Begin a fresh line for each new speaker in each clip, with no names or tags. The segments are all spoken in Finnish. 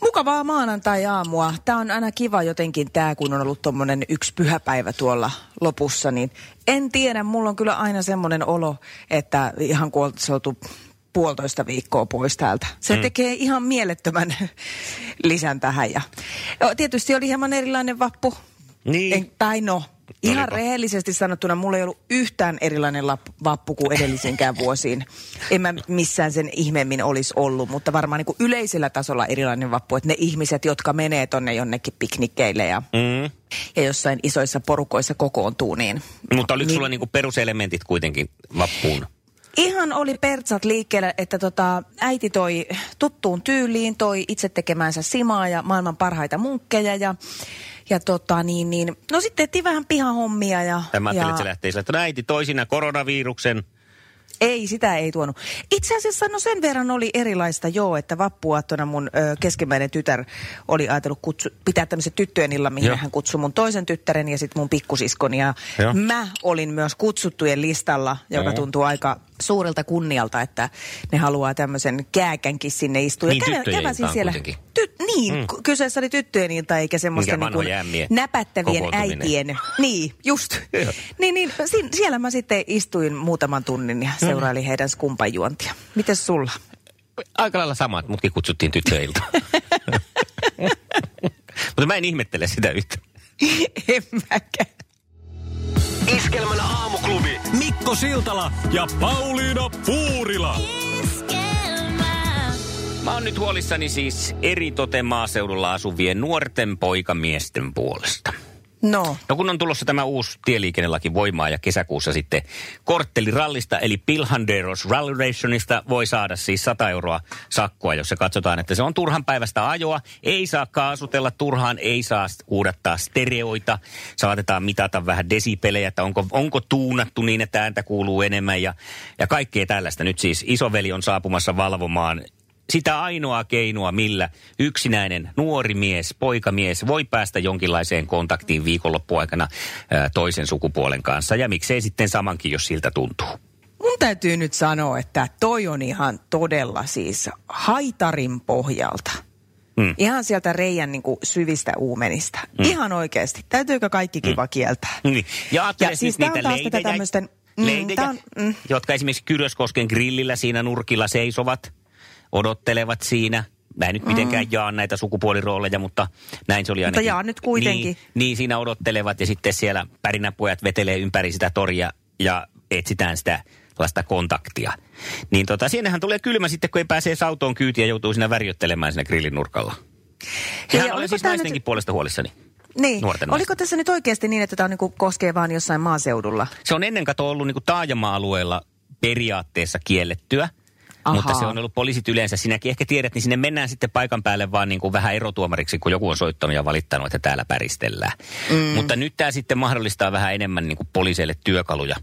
Mukavaa maanantai-aamua. Tämä on aina kiva jotenkin tämä, kun on ollut tuommoinen yksi pyhäpäivä tuolla lopussa. Niin en tiedä, mulla on kyllä aina semmoinen olo, että ihan kun se oltu puolitoista viikkoa pois täältä. Se mm. tekee ihan mielettömän lisän tähän. Ja, tietysti oli hieman erilainen vappu.
Niin.
En, tai no, ihan
Oliko?
rehellisesti sanottuna mulla ei ollut yhtään erilainen lap- vappu kuin edellisinkään vuosiin. En mä missään sen ihmeemmin olisi ollut, mutta varmaan niin kuin yleisellä tasolla erilainen vappu. Että ne ihmiset, jotka menee tonne jonnekin piknikkeille ja,
Mm.
ja jossain isoissa porukoissa kokoontuu, niin...
Mutta oliko
niin-
sulla niinku peruselementit kuitenkin vappuun?
Ihan oli pertsat liikkeellä, että tota, äiti toi tuttuun tyyliin, toi itse tekemänsä simaa ja maailman parhaita munkkeja ja, ja tota niin, niin, no sitten tehtiin vähän pihahommia ja,
Tai mä ajattelin,
ja
että se lähtee sillä, että äiti toisina koronaviruksen.
ei, sitä ei tuonut. Itse asiassa no sen verran oli erilaista joo, että vappuaattona mun ö, keskimmäinen tytär oli ajatellut kutsu, pitää tämmöisen tyttöjen illan, mihin
Joo.
hän kutsui mun toisen tyttären ja sitten mun pikkusiskoni. Ja
Joo.
mä olin myös kutsuttujen listalla, joka
Joo.
tuntuu aika suurelta kunnialta, että ne haluaa tämmöisen kääkänkin sinne istua.
Niin,
Ja kävä- siellä. Ty, niin, mm. kyseessä oli tyttöjen ilta eikä semmoista niin näpättävien äitien. Niin, just. Niin, niin, si- siellä mä sitten istuin muutaman tunnin ja seurailin heidän skumpan juontia. Mites sulla?
Aika lailla sama, että mutkin kutsuttiin tyttöiltä. Mutta mä en ihmettele sitä yhtä.
en mäkään.
Iskelmän aamuklubi Mikko Siltala ja Pauliina Puurila.
Mä oon nyt huolissani siis eritoten maaseudulla asuvien nuorten poikamiesten puolesta.
No,
No kun on tulossa tämä uusi tieliikennelaki voimaan ja kesäkuussa sitten korttelirallista eli Pilhanderos Rally Rationista voi saada siis 100 euroa sakkoa, jos se katsotaan, että se on turhan päivästä ajoa. Ei saa kaasutella turhaan, ei saa huudattaa stereoita. Saatetaan mitata vähän desipelejä, että onko, onko tuunattu niin, että ääntä kuuluu enemmän ja, ja kaikkea tällaista. Nyt siis isoveli on saapumassa valvomaan sitä ainoa keinoa, millä yksinäinen nuori mies, poikamies voi päästä jonkinlaiseen kontaktiin viikonloppuaikana toisen sukupuolen kanssa. Ja miksei sitten samankin, jos siltä tuntuu.
mun täytyy nyt sanoa, että toi on ihan todella siis haitarin pohjalta.
Mm.
Ihan sieltä reijän niin kuin syvistä uumenista. Mm. Ihan oikeasti. Täytyykö kaikki kiva mm. kieltää?
Niin. Ja
Ja siis
nyt
tää on
niitä
taas tätä
leidejä,
tämmöisten- mm,
leidejä
on- mm.
jotka esimerkiksi Kyröskosken grillillä siinä nurkilla seisovat, odottelevat siinä. Mä en nyt mitenkään jaa näitä sukupuolirooleja, mutta näin se oli ainakin.
Mm. jaa nyt kuitenkin.
Niin, niin, siinä odottelevat ja sitten siellä pärinäpojat vetelee ympäri sitä toria ja etsitään sitä tällaista kontaktia. Niin tota, siinähän tulee kylmä sitten, kun ei pääse autoon kyytiin ja joutuu siinä värjöttelemään siinä grillin nurkalla.
Hei,
Sehän olen siis naistenkin
nyt-
puolesta huolissani.
Niin.
Nuorten
Oliko
naisten.
tässä nyt oikeasti niin, että tämä niinku koskee vaan jossain maaseudulla?
Se on ennen kato ollut niin taajama-alueella periaatteessa kiellettyä.
Ahaa.
Mutta se on ollut poliisit yleensä. Sinäkin ehkä tiedät, niin sinne mennään sitten paikan päälle vaan niin kuin vähän erotuomariksi, kun joku on soittanut ja valittanut, että täällä päristellään. Mm. Mutta nyt tämä sitten mahdollistaa vähän enemmän niin kuin poliiseille työkaluja.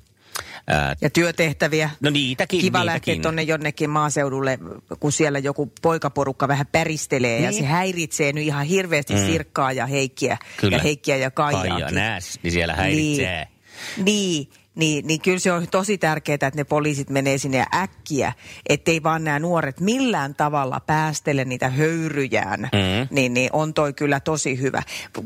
Ää,
Ja työtehtäviä.
no niitäkin,
Kiva
niitäkin.
lähteä tuonne jonnekin maaseudulle, kun siellä joku poikaporukka vähän päristelee ja
Niin.
se häiritsee nyt ihan hirveästi mm. Sirkkaa ja Heikkiä.
Kyllä.
Ja Heikkiä ja Kaijaakin.
Kaija nääs, niin siellä häiritsee.
Niin, niin, niin, niin kyllä se on tosi tärkeää, että ne poliisit menee sinne äkkiä, ettei vaan nämä nuoret millään tavalla päästele niitä höyryjään.
Mm.
Niin, niin on toi kyllä tosi hyvä.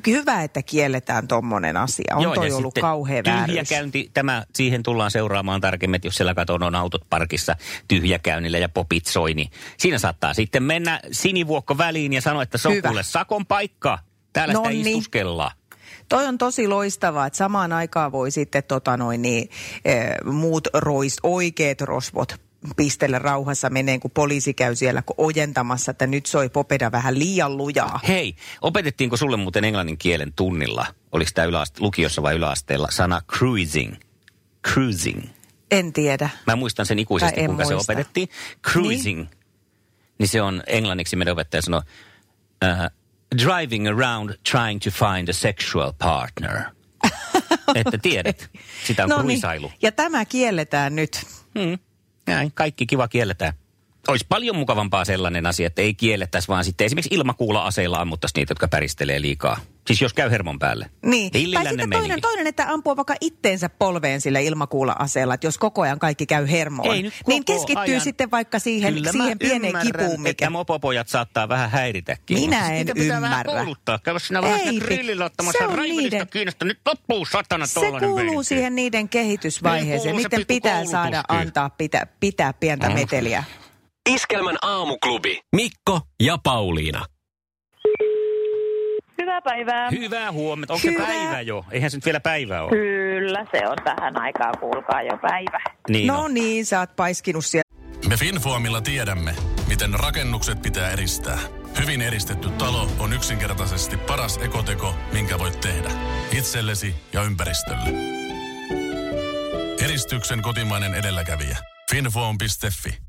Hyvä, että kielletään tommonen asia. On
Joo,
toi ollut
sitten
kauhea vääryys.
Tyhjäkäynti, tämä, siihen tullaan seuraamaan tarkemmin, että jos siellä katon on autot parkissa tyhjäkäynnillä ja popit soi, niin siinä saattaa sitten mennä sinivuokko väliin ja sanoa, että se on kuule sakon paikka. Täällä sitä
Nonni.
istuskellaan.
Toi on tosi loistavaa, että samaan aikaan voi sitten tota noin, niin, eh, muut rois, oikeat rosvot pistellä rauhassa meneen, kun poliisi käy siellä kun ojentamassa, että nyt soi popeda vähän liian lujaa.
Hei, opetettiinko sulle muuten englannin kielen tunnilla? Oliko tämä yläaste- lukiossa vai yläasteella sana cruising? Cruising.
En tiedä.
Mä muistan sen ikuisesti, kuinka se
muista.
opetettiin. Cruising. Niin. niin se on englanniksi meidän opettaja sanoi, uh, driving around trying to find a sexual partner. että tiedät, sitä on
No
kruisailu.
niin. Ja tämä kielletään nyt.
Hmm. Näin, kaikki kiva kielletään. Olisi paljon mukavampaa sellainen asia, että ei kiellettäisi, vaan sitten esimerkiksi ilmakuula-aseilla ammuttaisi niitä, jotka päristelee liikaa. Siis jos käy hermon päälle.
Niin. Tai sitten toinen, toinen, että ampuu vaikka itteensä polveen sillä ilmakuula-aseella, että jos koko ajan kaikki käy hermoon.
Ei nyt
niin keskittyy
ajan.
sitten vaikka siihen,
Kyllä
siihen
mä
pieneen
ymmärrän,
kipuun, mikä...
että mopopojat saattaa vähän häiritäkin.
Minä
Mutta
en
niitä pitää vähän
ymmärrä.
kouluttaa. Käydä sinä vähän grillillä ottamassa
se on
raivelista
niiden-
kiinnosta. Nyt loppuu satana
Se kuuluu
meininki.
siihen niiden kehitysvaiheeseen. Niiden
pikku
pitää saada antaa pitää, pitää pientä
Mm.
meteliä.
Iskelmän aamuklubi. Mikko ja Pauliina.
Hyvää päivää.
Hyvää huomenta. Onko se
Hyvää.
päivä jo? Eihän se nyt vielä päivä ole.
Kyllä, se on tähän aikaan, kuulkaa jo päivä.
Niin
no
on.
niin, sä oot paiskinut siellä.
Me Finfoamilla tiedämme, miten rakennukset pitää eristää. Hyvin eristetty talo on yksinkertaisesti paras ekoteko, minkä voit tehdä. Itsellesi ja ympäristölle. Eristyksen kotimainen edelläkävijä. Finfoam.fi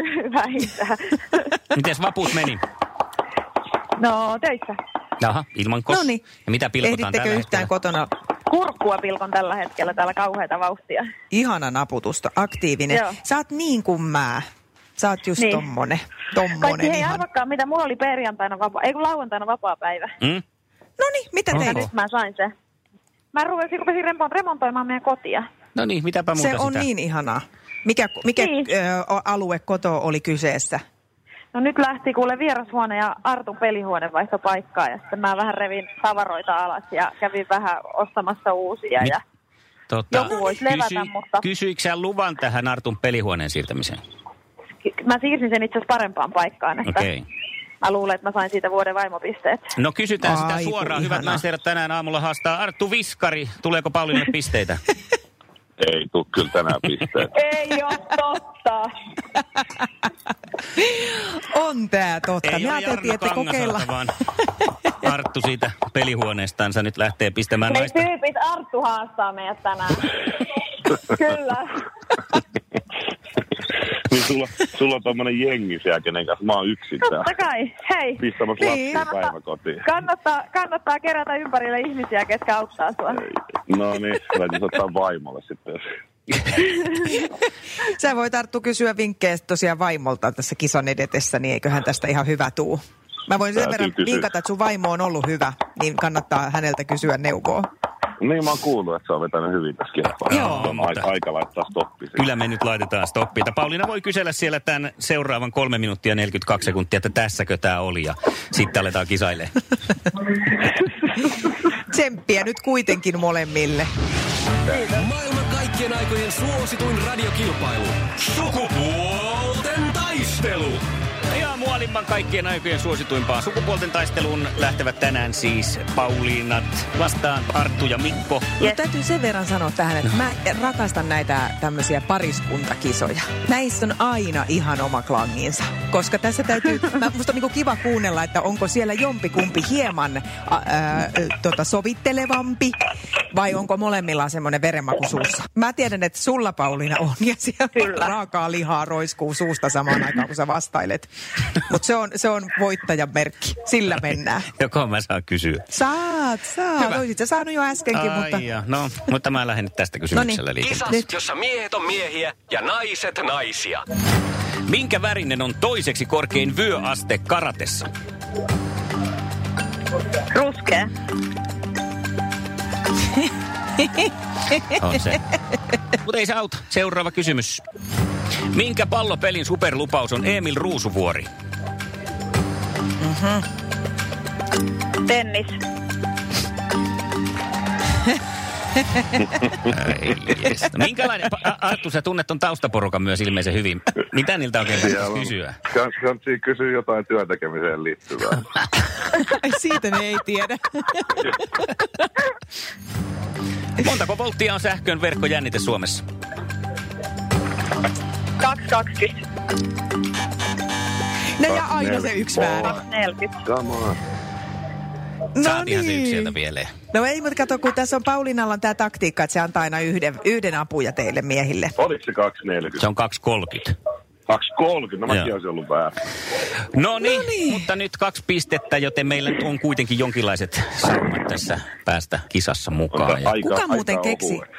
Isä.
Mites vaput meni?
No, töissä.
Jaha, ilman kos.
No niin.
Ja mitä pilkotaan
Ehdittekö
tällä
yhtään
hetkellä?
kotona?
Kurkkua pilkon tällä hetkellä täällä kauheita vauhtia.
Ihana naputusta, aktiivinen.
Joo.
Sä oot niin kuin mä. Sä oot just
Niin.
tommonen. Tommonen
Kaikki hei
ihan.
arvakkaa, mitä mulla oli perjantaina vapaa, ei kun lauantaina vapaa päivä.
Mm?
No niin, mitä teit?
nyt mä sain se. Mä rupesin, rupesin remon- remontoimaan meidän kotia.
No niin, mitäpä muuta
Se on
sitä?
niin ihanaa. Mikä, mikä
Niin.
ö, alue koto oli kyseessä?
No nyt lähti kuule vierashuone ja Artun pelihuone vaihto paikkaa ja sitten mä vähän revin tavaroita alas ja kävin vähän ostamassa uusia
Mit-
ja
Tota,
Joku voisi levätä, mutta-
Kysyikö sä luvan tähän Artun pelihuoneen siirtämiseen?
mä siirsin sen itse asiassa parempaan paikkaan, että
Okei.
mä luulen, että mä sain siitä vuoden vaimopisteet.
No kysytään sitä
Ai, kun
suoraan. Hyvät naiset tänään aamulla haastaa Arttu Viskari. Tuleeko Pauliinalle pisteitä?
Ei tuu kyllä tänään pisteet.
Ei ole totta.
On tää totta.
Ei
Me
ole
ajateltiin,
Jarno
että kokeillaan.
Vaan Arttu siitä pelihuoneestansa nyt lähtee pistämään
Hei
naista.
tyypit, Arttu haastaa meidät tänään. Kyllä.
Niin sulla, sulla on tommonen jengi siellä, kenen kanssa mä oon yksin täällä.
Totta kai. Hei.
Pistämässä
Niin.
lapsia päiväkotiin.
Kannattaa, kannattaa kerätä ympärille ihmisiä, ketkä auttaa sua.
No niin, täytyisi ottaa vaimolle sitten.
Sä voit Arttu kysyä vinkkejä tosiaan vaimolta tässä kisan edetessä, niin eiköhän tästä ihan hyvä tuu. Mä voin sen
Täytyy
verran
kysyä.
vinkata, että sun vaimo on ollut hyvä, niin kannattaa häneltä kysyä neuvoa.
Niin mä oon kuullut, että se on vetänyt hyvin tässä kilpailussa.
Joo,
on
mutta-
aika, aika laittaa stoppi siihen.
Kyllä me nyt laitetaan stoppiita. Pauliina voi kysellä siellä tämän seuraavan 3 minuuttia 42 sekuntia, että tässäkö tämä oli ja sitten aletaan kisailemaan.
Tsemppiä nyt kuitenkin molemmille.
Maailman kaikkien aikojen suosituin radiokilpailu. Taistelu.
Ja muolimman kaikkien aikojen suosituimpaan sukupuolten taisteluun lähtevät tänään siis Pauliinat vastaan Arttu ja Mikko.
Yes. Mutta täytyy sen verran sanoa tähän, että mä rakastan näitä tämmöisiä pariskuntakisoja. Näissä on aina ihan oma klanginsa. Koska tässä täytyy, mä, musta on niinku kiva kuunnella, että onko siellä jompikumpi hieman ä, ä, tota, sovittelevampi vai onko molemmilla semmoinen verenmaku suussa. Mä tiedän, että sulla Pauliina on ja siellä
Kyllä.
raakaa lihaa roiskuu suusta samaan aikaan, kun sä vastailet. Mutta se on, se on voittajan merkki. Sillä mennään.
Joko mä saan kysyä?
Saat, saat.
Hyvä.
Oisit sä saanut jo äskenkin,
Ai
mutta...
ja, no, mutta mä lähden nyt tästä kysymyksellä liikenteeseen.
Kisas, jossa miehet on miehiä ja naiset naisia.
Minkä värinen on toiseksi korkein vyöaste karatessa?
Ruskea.
On se. Mutta ei se auta. Seuraava kysymys. Minkä pallopelin superlupaus on Emil Ruusuvuori?
Tennis.
Ai jes. No, minkälainen, Arttu, sä tunnet ton taustaporukan myös ilmeisen hyvin. Mitä niiltä oikein
on-
kysyä?
Kans, kansi kysyä jotain työntekemiseen liittyvää.
Ai siitä ne ei tiedä.
Montako volttia on sähkön verkkojännite Suomessa?
220.
No ja aina se yksi väärin.
40.
Come on.
No
Saatiinhan se yksi
niin.
sieltä vielä.
No ei, mutta kato, kun tässä on Pauliinalla on tämä taktiikka, että se antaa aina yhden, yhden apuja teille miehille.
Oliko se 240?
Se on 2.30.
230, no mäkin olisin ollut väärin.
No niin,
No niin.
mutta nyt kaksi pistettä, joten meillä on kuitenkin jonkinlaiset saumat tässä päästä kisassa mukaan. Ja
Aika,
Kuka muuten
aika
keksi?
ohuet.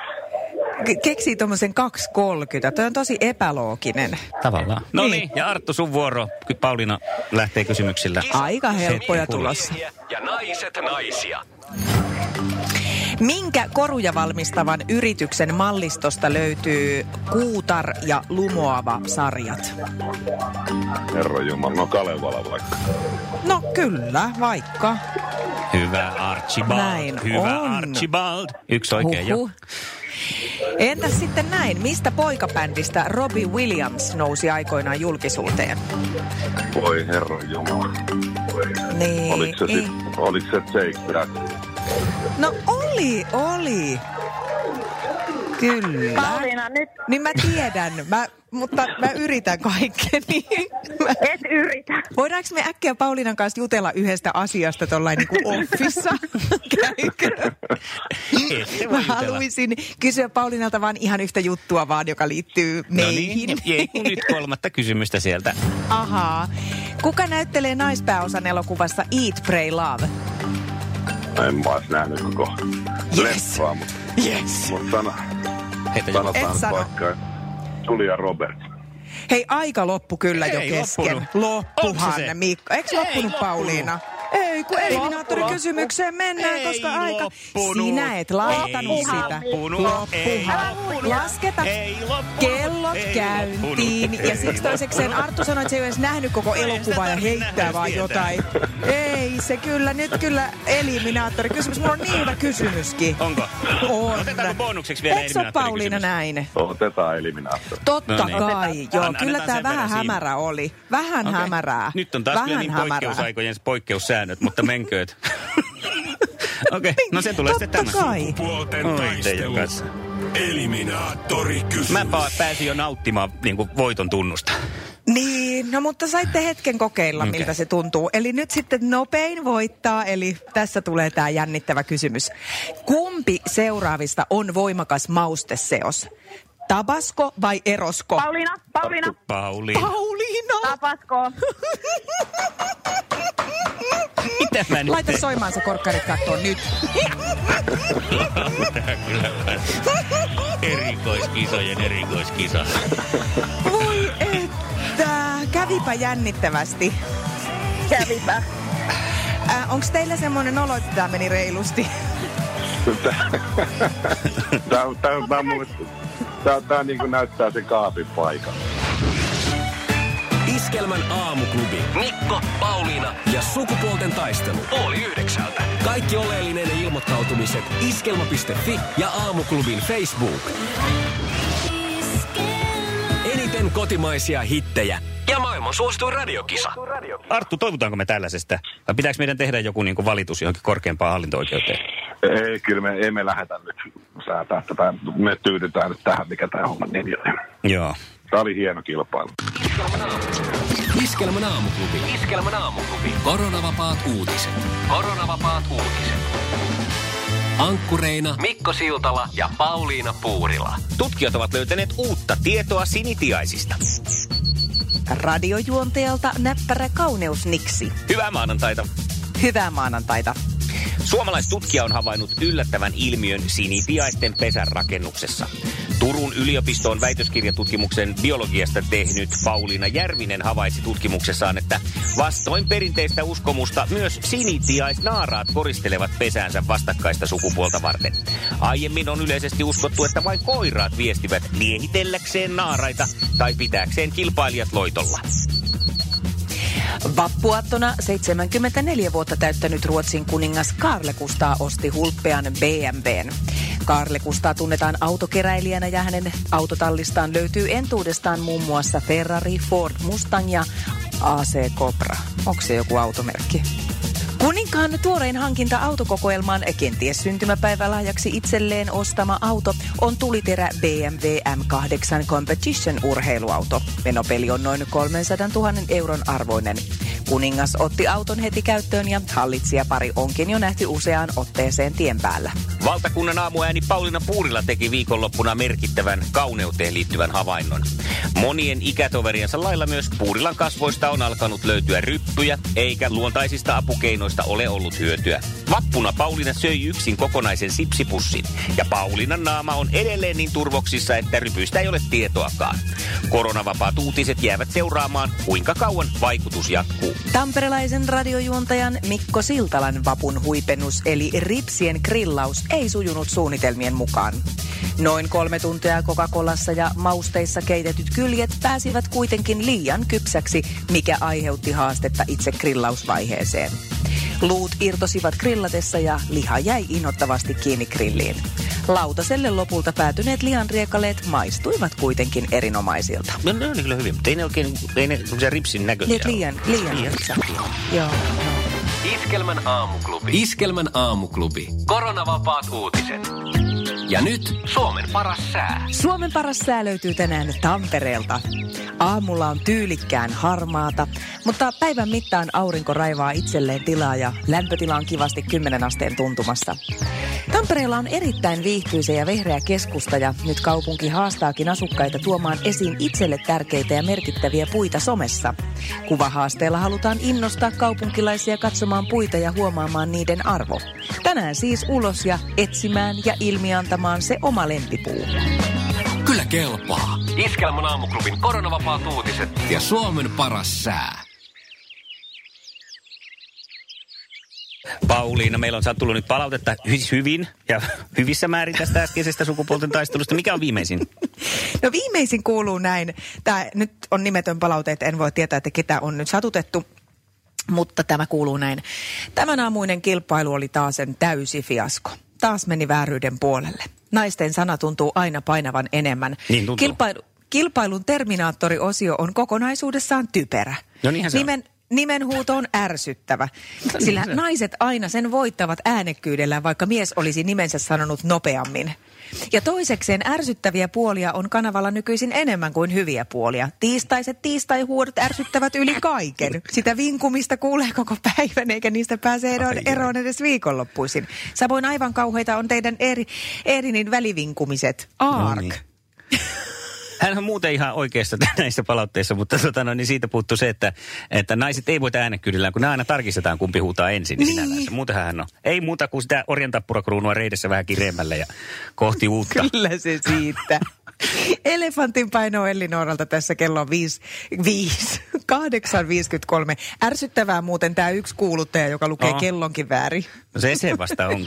Ke- keksii tuommoisen 2.30. Toi on tosi epälooginen.
tavallaan. No
Niin.
niin, ja Arttu sun vuoro. Ky- Pauliina lähtee kysymyksillä.
Aika helppoja tulossa.
Ja naiset naisia.
Minkä koruja valmistavan yrityksen mallistosta löytyy Kuutar ja Lumoava sarjat?
Herra Jumala, no Kalevala vaikka.
No kyllä, vaikka.
Hyvä Archibald.
Näin
Hyvä
on.
Archibald. Yksi oikein jo.
Entäs sitten näin, mistä poikabändistä Robbie Williams nousi aikoinaan julkisuuteen?
Voi herra Jumala.
Niin.
Oliko se, sit, oliko se Take That?
No oli, oli. Kyllä.
Pauliina, nyt
Niin mä tiedän, mä, mutta mä yritän kaikkeni. Mä,
et yritä.
voidaanko me äkkiä Pauliinan kanssa jutella yhdestä asiasta tuollain niin kuin offissa? Käykö? Mä haluaisin kysyä Pauliinalta vaan ihan yhtä juttua vaan, joka liittyy
No
meihin.
niin, ei kun nyt kolmatta kysymystä sieltä.
Ahaa. Kuka näyttelee naispääosan elokuvassa Eat, Pray, Love?
En mä ois nähnyt koko
Yes.
leffaa, mutta
Yes.
mut sana,
Heitä
Et sano.
vaikka Julia Roberts.
Hei, aika loppu kyllä jo
Ei
kesken.
loppunut.
Loppuhan? Mikko. Eikö
Ei
loppunut,
loppunut.
Pauliina? Ei, kun eliminaattorikysymykseen mennään,
Ei
koska aika...
loppunut.
Sinä et laittanut
Ei
sitä.
loppunut. Ei
Loppuhan. Lasketa
Ei loppunut.
kellot
Ei
käyntiin.
loppunut.
Ja siksi toisekseen Arttu sanoi, että se ei ole edes nähnyt koko elokuvaa ja heittää vaan jotain. Ei se kyllä, nyt kyllä eliminaattorikysymys. Mulla on niin hyvä kysymyskin.
Onko?
On.
Otetaanko bonukseksi vielä
Eikö ole Pauliina näin?
Otetaan eliminaattori.
Totta
No niin.
kai, joo. Kyllä tämä vähän hämärä oli. Vähän
Okei.
hämärää.
Nyt on taas
vähän
vielä niin
hämärää.
poikkeusaikojen poikkeussäännöt, mutta menkööt. Okei, okay. no se tulee sitten
Totta
tämä.
kai.
Puolten
Oi,
taistelu.
teidän kanssa.
Eliminaattorikysymys.
Mä pa- pääsin jo nauttimaan niin kuin voiton tunnusta.
Niin, no mutta saitte hetken kokeilla,
Okei.
miltä se tuntuu. Eli nyt sitten nopein voittaa, eli tässä tulee tämä jännittävä kysymys. Kumpi seuraavista on voimakas mausteseos? Tabasko vai erosko?
Pauliina, Pauliina,
Pauli,
Pauliina!
tapasko.
mitä mä nyt
Laita
teen?
soimaan se korkkarit kattoon nyt.
Tää kyllä erikoiskisojen erikoiskisa.
Voi että, kävipä jännittävästi.
Kävipä.
Äh, Onko teillä semmoinen olo, että tämä meni reilusti?
Tää, tää, tää, tää, mun mielestä- tää, tää niinku näyttää se kaapin paikan.
Iskelmän aamuklubi. Mikko, Pauliina ja sukupuolten taistelu. Oli yhdeksältä. Kaikki oleellinen ilmoittautumiset iskelma.fi ja aamuklubin Facebook. Eniten kotimaisia hittejä ja maailman suosituin radiokisa.
Arttu, toivutaanko me tällaisesta? Vai pitääkö meidän tehdä joku niin kuin valitus johonkin korkeampaan hallinto-oikeuteen?
Ei, kyllä me ei me lähetä nyt säätää tätä. Me tyydytään nyt tähän, mikä tämä homma nimi on.
Joo.
Tämä oli hieno kilpailu.
Iskelmän aamuklubi. Iskelmän aamuklubi. Koronavapaat uutiset. Koronavapaat uutiset. Ankkureina Mikko Siltala ja Pauliina Puurila.
Tutkijat ovat löytäneet uutta tietoa sinitiaisista.
Radiojuontajalta näppärä kauneusniksi.
Hyvää maanantaita.
Hyvää maanantaita.
Suomalaistutkija on havainnut yllättävän ilmiön sinitiaisten pesän rakennuksessa. Turun yliopisto on väitöskirjatutkimuksen biologiasta tehnyt Pauliina Järvinen havaitsi tutkimuksessaan, että vastoin perinteistä uskomusta myös sinitiaisnaaraat koristelevat pesäänsä vastakkaista sukupuolta varten. Aiemmin on yleisesti uskottu, että vain koiraat viestivät miehitelläkseen naaraita tai pitääkseen kilpailijat loitolla.
Vappuaattona 74 vuotta täyttänyt Ruotsin kuningas Karle Kustaa osti hulppean BMWn. Karle Kustaa tunnetaan autokeräilijänä ja hänen autotallistaan löytyy entuudestaan muun muassa Ferrari, Ford Mustang ja AC Cobra. Onko se joku automerkki? Kuninkaan tuorein hankinta autokokoelmaan kenties syntymäpäivälahjaksi itselleen ostama auto on tuliterä BMW M8 Competition urheiluauto. Menopeli on noin 300 000 euron arvoinen. Kuningas otti auton heti käyttöön ja hallitsijapari onkin jo nähty useaan otteeseen tien päällä.
Valtakunnan aamuääni Pauliina Puurila teki viikonloppuna merkittävän kauneuteen liittyvän havainnon. Monien ikätoveriensa lailla myös Puurilan kasvoista on alkanut löytyä ryppyjä, eikä luontaisista apukeinoista ole ollut hyötyä. Vappuna Pauliina söi yksin kokonaisen sipsipussin, ja Paulinan naama on edelleen niin turvoksissa, että rypyistä ei ole tietoakaan. Koronavapaat uutiset jäävät seuraamaan, kuinka kauan vaikutus jatkuu.
Tamperelaisen radiojuontajan Mikko Siltalan vapun huipennus eli ripsien grillaus ei sujunut suunnitelmien mukaan. Noin kolme tuntia Coca-Colassa ja mausteissa keitetyt kyljet pääsivät kuitenkin liian kypsäksi, mikä aiheutti haastetta itse grillausvaiheeseen. Luut irtosivat grillatessa ja liha jäi innottavasti kiinni grilliin. Lautaselle lopulta päätyneet lihanriekaleet maistuivat kuitenkin erinomaisilta.
No, ne oli kyllä hyvin, mutta ei ne oikein, ei ne se ripsin näköisiä
Niin, liian, liian,
Liian
Joo.
Iskelmän aamuklubi. Iskelmän aamuklubi. Koronavapaat uutiset. Ja nyt Suomen paras sää.
Suomen paras sää löytyy tänään Tampereelta. Aamulla on tyylikkään harmaata, mutta päivän mittaan aurinko raivaa itselleen tilaa ja lämpötila on kivasti 10 asteen tuntumassa. Tampereella on erittäin viihtyisä ja vehreä keskusta ja nyt kaupunki haastaakin asukkaita tuomaan esiin itselle tärkeitä ja merkittäviä puita somessa. Kuvahaasteella halutaan innostaa kaupunkilaisia katsomaan puita ja huomaamaan niiden arvo. Tänään siis ulos ja etsimään ja ilmiantamaan se oma lempipuu.
Kyllä kelpaa. Iskelmän aamuklubin koronavapaat uutiset ja Suomen paras sää.
Pauliina, meillä on tullut nyt palautetta hy- hyvin ja hyvissä määrin tästä äskeisestä sukupuolten taistelusta. Mikä on viimeisin?
No viimeisin kuuluu näin. Tämä nyt on nimetön palaute, että en voi tietää, että ketä on nyt satutettu. Mutta tämä kuuluu näin. Tämän aamuinen kilpailu oli taas sen täysi fiasko. Taas meni vääryyden puolelle. Naisten sana tuntuu aina painavan enemmän.
Niin tuntuu.
Kilpailu, kilpailun terminaattoriosio on kokonaisuudessaan typerä.
No niinhän se on.
Nimen, Nimenhuuto on ärsyttävä, sillä naiset aina sen voittavat äänekkyydellä, vaikka mies olisi nimensä sanonut nopeammin. Ja toisekseen ärsyttäviä puolia on kanavalla nykyisin enemmän kuin hyviä puolia. Tiistaiset tiistaihuudot ärsyttävät yli kaiken. Sitä vinkumista kuulee koko päivän, eikä niistä pääse eroon, eroon edes viikonloppuisin. Samoin aivan kauheita on teidän eri, Erinin välivinkumiset. Ark.
No niin. Hän on muuten ihan oikeassa näissä palautteissa, mutta tota, no, niin siitä puuttuu se, että, että naiset ei voita äänekkyydellään, kun ne aina tarkistetaan, kumpi huutaa ensin. Niin.
Niin.
Sinällänsä. Muutenhan hän on. Ei muuta kuin sitä orjantappurakruunua reidessä vähän kireemmälle ja kohti uutta.
Kyllä se siitä. Elefantin paino Ellinoralta tässä kello on 5, 5, 8.53. Ärsyttävää muuten tämä yksi kuuluttaja, joka lukee
Aha.
kellonkin väärin.
No se se vasta on.